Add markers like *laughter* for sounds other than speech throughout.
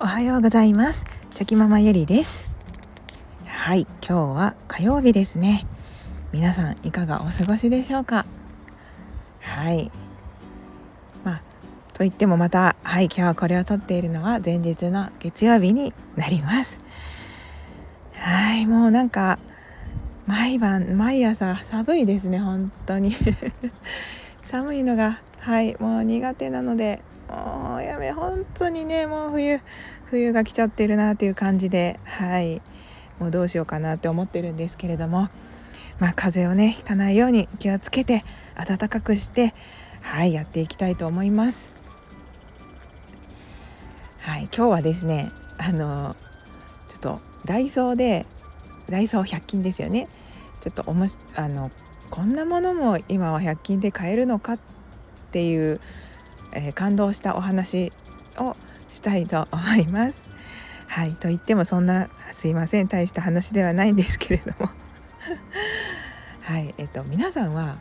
おはようございます。チョキママゆりです。はい今日は火曜日ですね。皆さんいかがお過ごしでしょうか？はい。まあと言ってもまたはい今日はこれを撮っているのは前日の月曜日になります。はいもうなんか毎晩毎朝寒いですね本当に。*laughs* 寒いのがはいもう苦手なのでもうやめ本当にねもう冬冬が来ちゃってるなっていう感じではい。もうどうしようかなって思ってるんですけれどもまあ風邪をねひかないように気をつけて暖かくしてはいやっていきたいと思います。はい今日はですねあのちょっとダイソーでダイソー100均ですよね。ちょっとおもしあのこんなものも今は100均で買えるのかっていうえー、感動したお話をしたいと思います。はいと言ってもそんなすいません大した話ではないんですけれども *laughs* はいえっ、と皆さんは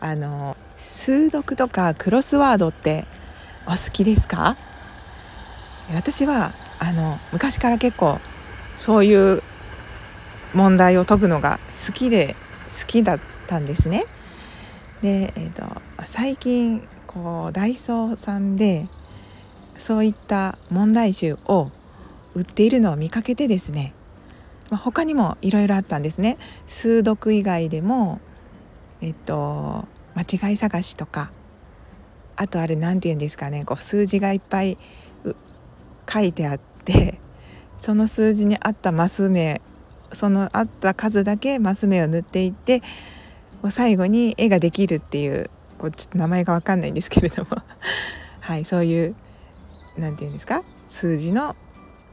あの数読とかクロスワードってお好きですか？私はあの昔から結構そういう問題を解くのが好きで好きだったんですね。で、えーと最近こうダイソーさんでそういった問題集を売っているのを見かけてですね、ま、他にもいろいろあったんですね。数読以外でもえっと間違い探しとかあとあれ何て言うんですかねこう数字がいっぱい書いてあってその数字に合ったマス目その合った数だけマス目を塗っていって最後に絵ができるっていうこうちょっと名前が分かんないんですけれども。はいそういう何て言うんですか？数字の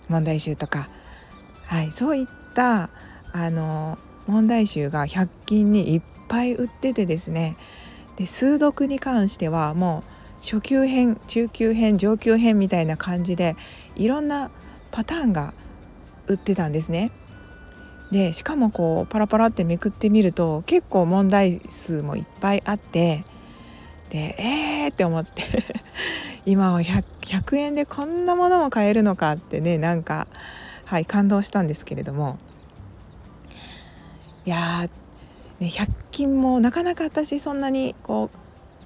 問題集とか、はい、そういったあの問題集が100均にいっぱい売っててですね。で数読に関してはもう初級編中級編上級編みたいな感じでいろんなパターンが売ってたんですね。でしかもこうパラパラってめくってみると結構問題数もいっぱいあってでえーって思って。今は 100, 100円でこんなものも買えるのかってねなんかはい感動したんですけれども。いやね、100均もなかなか私そんなにこ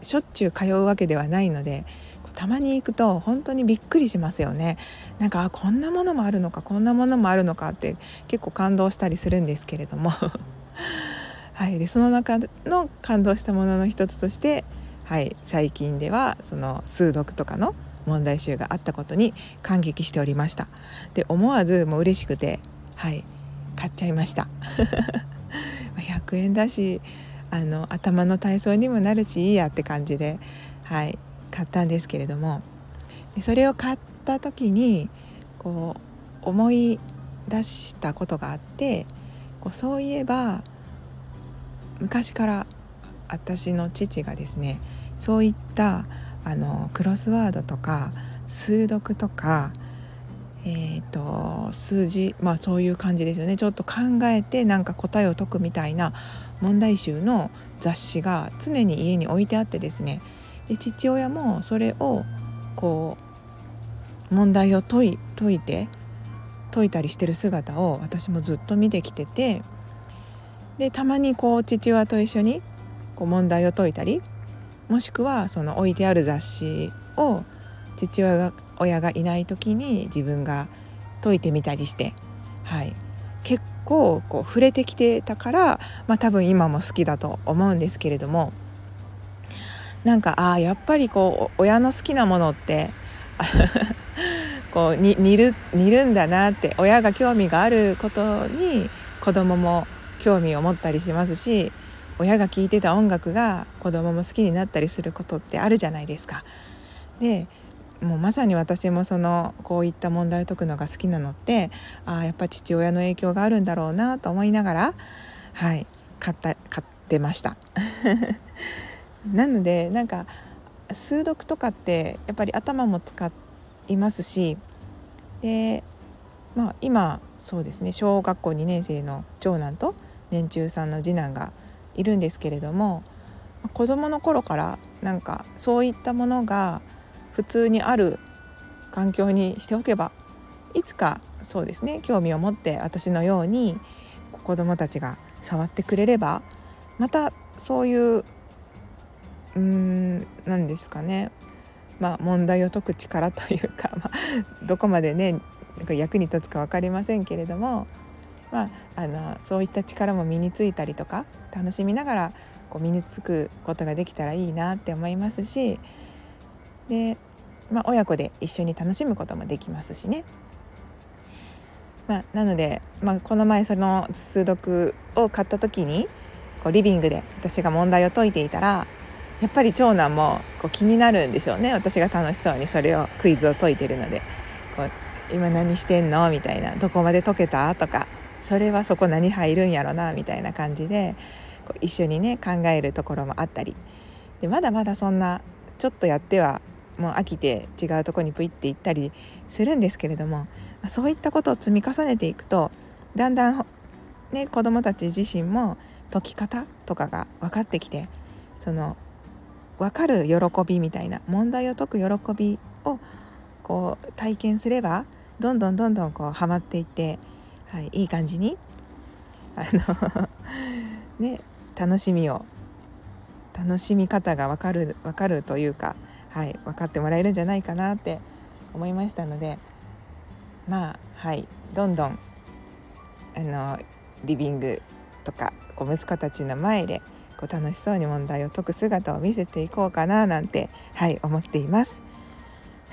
うしょっちゅう通うわけではないのでたまに行くと本当にびっくりしますよね。なんかこんなものもあるのかこんなものもあるのかって結構感動したりするんですけれども。*laughs* はい、でその中の感動したものの一つとしてはい、最近ではその数読とかの問題集があったことに感激しておりました。で思わずもう嬉しくてはい買っちゃいました。*laughs* 100円だしあの頭の体操にもなるしいいやって感じではい買ったんですけれども。でそれを買った時にこう思い出したことがあってこうそういえば昔から私の父がですねそういったあのクロスワードとか数読とか、えーと、数字まあそういう感じですよね。ちょっと考えてなんか答えを解くみたいな問題集の雑誌が常に家に置いてあってですね。で父親もそれをこう問題を解い解いて解いたりしてる姿を私もずっと見てきててでたまにこう父親と一緒にこう問題を解いたりもしくはその置いてある雑誌を父親が親がいない時に自分が解いてみたりして、はい、結構こう触れてきてたから、まあ、多分今も好きだと思うんですけれどもなんかああやっぱりこう親の好きなものって *laughs* こうに似る似るんだなって親が興味があることに子供も興味を持ったりしますし親が聴いてた音楽が子供も好きになったりすることってあるじゃないですか。でもうまさに私もそのこういった問題を解くのが好きなのってああやっぱ父親の影響があるんだろうなと思いながらはい買った買ってました。*laughs* なのでなんか数読とかってやっぱり頭も使いますしでまあ今そうですね小学校2年生の長男と年中さんの次男がいるんですけれども子どもの頃からなんかそういったものが普通にある環境にしておけばいつかそうですね興味を持って私のように子どもたちが触ってくれればまたそういううん何ですかねまあ問題を解く力というか、まあ、どこまでねなんか役に立つか分かりませんけれども、まあ、あのそういった力も身についたりとか楽しみながらこう身につくことができたらいいなって思いますしで、まあ、親子で一緒に楽しむこともできますしね。まあ、なので、まあ、この前その数読を買った時にこうリビングで私が問題を解いていたらやっぱり長男もこう気になるんでしょうね。私が楽しそうにそれをクイズを解いてるので。こう今何してんの？みたいな。どこまで解けた？とか。それはそこ何入るんやろなみたいな感じでこう一緒にね考えるところもあったり。でまだまだそんなちょっとやってはもう飽きて違うとこにプイって行ったりするんですけれどもそういったことを積み重ねていくとだんだん、ね、子どもたち自身も解き方とかが分かってきてその分かる喜びみたいな問題を解く喜びをこう体験すればどんどんどんどんこうハマっていって、はい、いい感じにあの *laughs* ね楽しみを楽しみ方が分かる分かるというか、はい、分かってもらえるんじゃないかなって思いましたのでまあはいどんどんあのリビングとかこう息子たちの前でこう楽しそうに問題を解く姿を見せていこうかななんてはい思っています。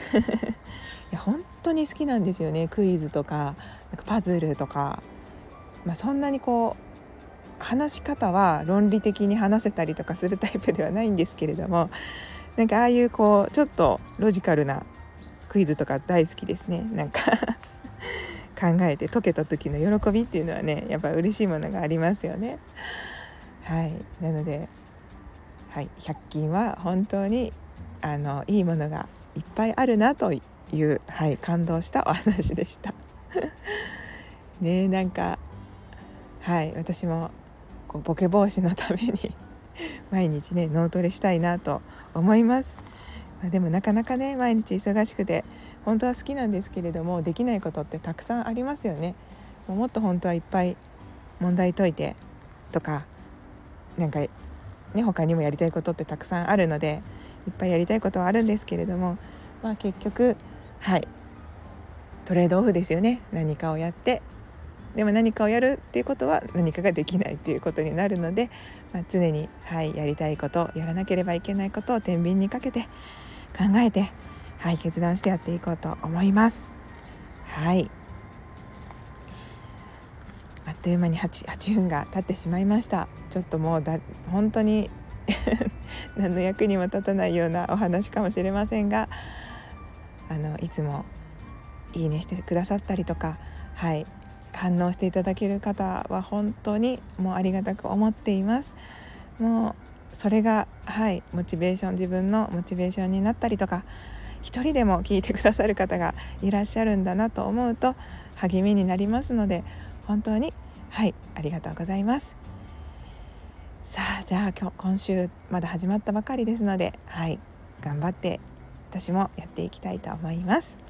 *laughs* いや本当に好きなんですよねクイズとかなんかパズルとか、まあ、そんなにこう話し方は論理的に話せたりとかするタイプではないんですけれどもなんかああいうこうちょっとロジカルなクイズとか大好きですねなんか考えて解けた時の喜びっていうのはねやっぱ嬉しいものがありますよね。はいなので、はい、100均は本当にあのいいものがいっぱいあるなという、はい、感動したお話でした。*laughs* ねなんかはい私もこうボケ防止のために *laughs* 毎日ね脳トレしたいなと思います。まあ、でもなかなかね毎日忙しくて本当は好きなんですけれどもできないことってたくさんありますよね。もっと本当はいっぱい問題解いてとかなんかね他にもやりたいことってたくさんあるのでいっぱいやりたいことはあるんですけれどもまあ結局はいトレードオフですよね。何かをやって。でも何かをやるっていうことは何かができないっていうことになるので、まあ、常に、はい、やりたいことやらなければいけないことを天秤にかけて考えて、はい、決断してやっていこうと思います。はい。あっという間に 8, 8分が経ってしまいました。ちょっともうだ本当に *laughs* 何の役にも立たないようなお話かもしれませんがあのいつもいいねしてくださったりとかはい反応していただける方は本当にもうありがたく思っています。もうそれがはいモチベーション自分のモチベーションになったりとか一人でも聞いてくださる方がいらっしゃるんだなと思うと励みになりますので本当にはいありがとうございます。さあじゃあ今日今週まだ始まったばかりですのではい頑張って私もやっていきたいと思います。